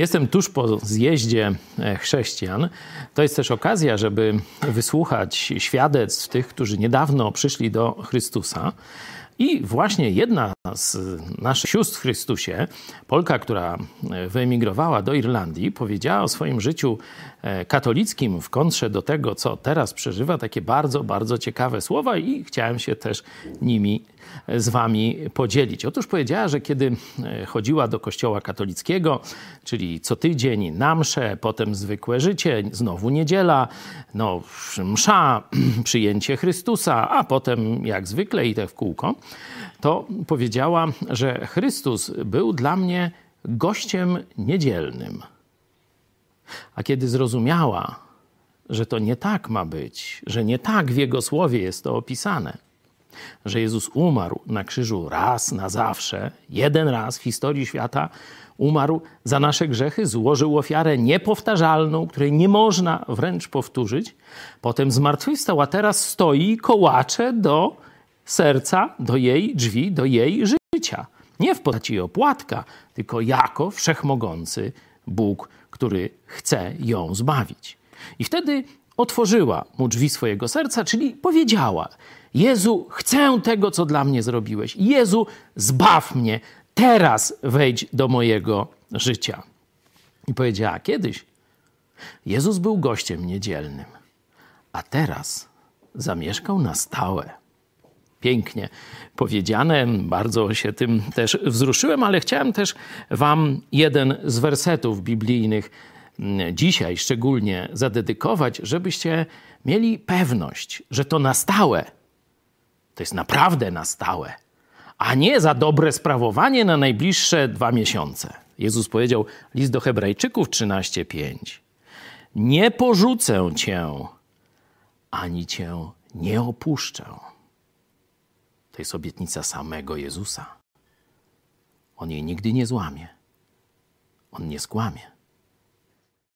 Jestem tuż po zjeździe e, chrześcijan. To jest też okazja, żeby wysłuchać świadectw tych, którzy niedawno przyszli do Chrystusa. I właśnie jedna z naszych sióstr w Chrystusie, Polka, która e, wyemigrowała do Irlandii, powiedziała o swoim życiu e, katolickim w kontrze do tego, co teraz przeżywa, takie bardzo, bardzo ciekawe słowa i chciałem się też nimi z wami podzielić. Otóż powiedziała, że kiedy e, chodziła do kościoła katolickiego, czyli co tydzień na mszę, potem zwykłe życie, znowu niedziela, no msza, przyjęcie Chrystusa, a potem jak zwykle i tak w kółko, to powiedziała, że Chrystus był dla mnie gościem niedzielnym. A kiedy zrozumiała, że to nie tak ma być, że nie tak w Jego słowie jest to opisane, że Jezus umarł na krzyżu raz na zawsze, jeden raz w historii świata, umarł za nasze grzechy, złożył ofiarę niepowtarzalną, której nie można wręcz powtórzyć, potem zmartwychwstał, a teraz stoi i kołacze do serca, do jej drzwi, do jej życia. Nie w postaci opłatka, tylko jako wszechmogący Bóg, który chce ją zbawić. I wtedy otworzyła mu drzwi swojego serca, czyli powiedziała: Jezu, chcę tego, co dla mnie zrobiłeś. Jezu, zbaw mnie, teraz wejdź do mojego życia. I powiedziała: Kiedyś Jezus był gościem niedzielnym, a teraz zamieszkał na stałe pięknie powiedziane. Bardzo się tym też wzruszyłem, ale chciałem też Wam jeden z wersetów biblijnych mm, dzisiaj szczególnie zadedykować, żebyście mieli pewność, że to na stałe, to jest naprawdę na stałe, a nie za dobre sprawowanie na najbliższe dwa miesiące. Jezus powiedział, list do Hebrajczyków 13:5. Nie porzucę cię, ani cię nie opuszczę. To jest obietnica samego Jezusa. On jej nigdy nie złamie. On nie skłamie.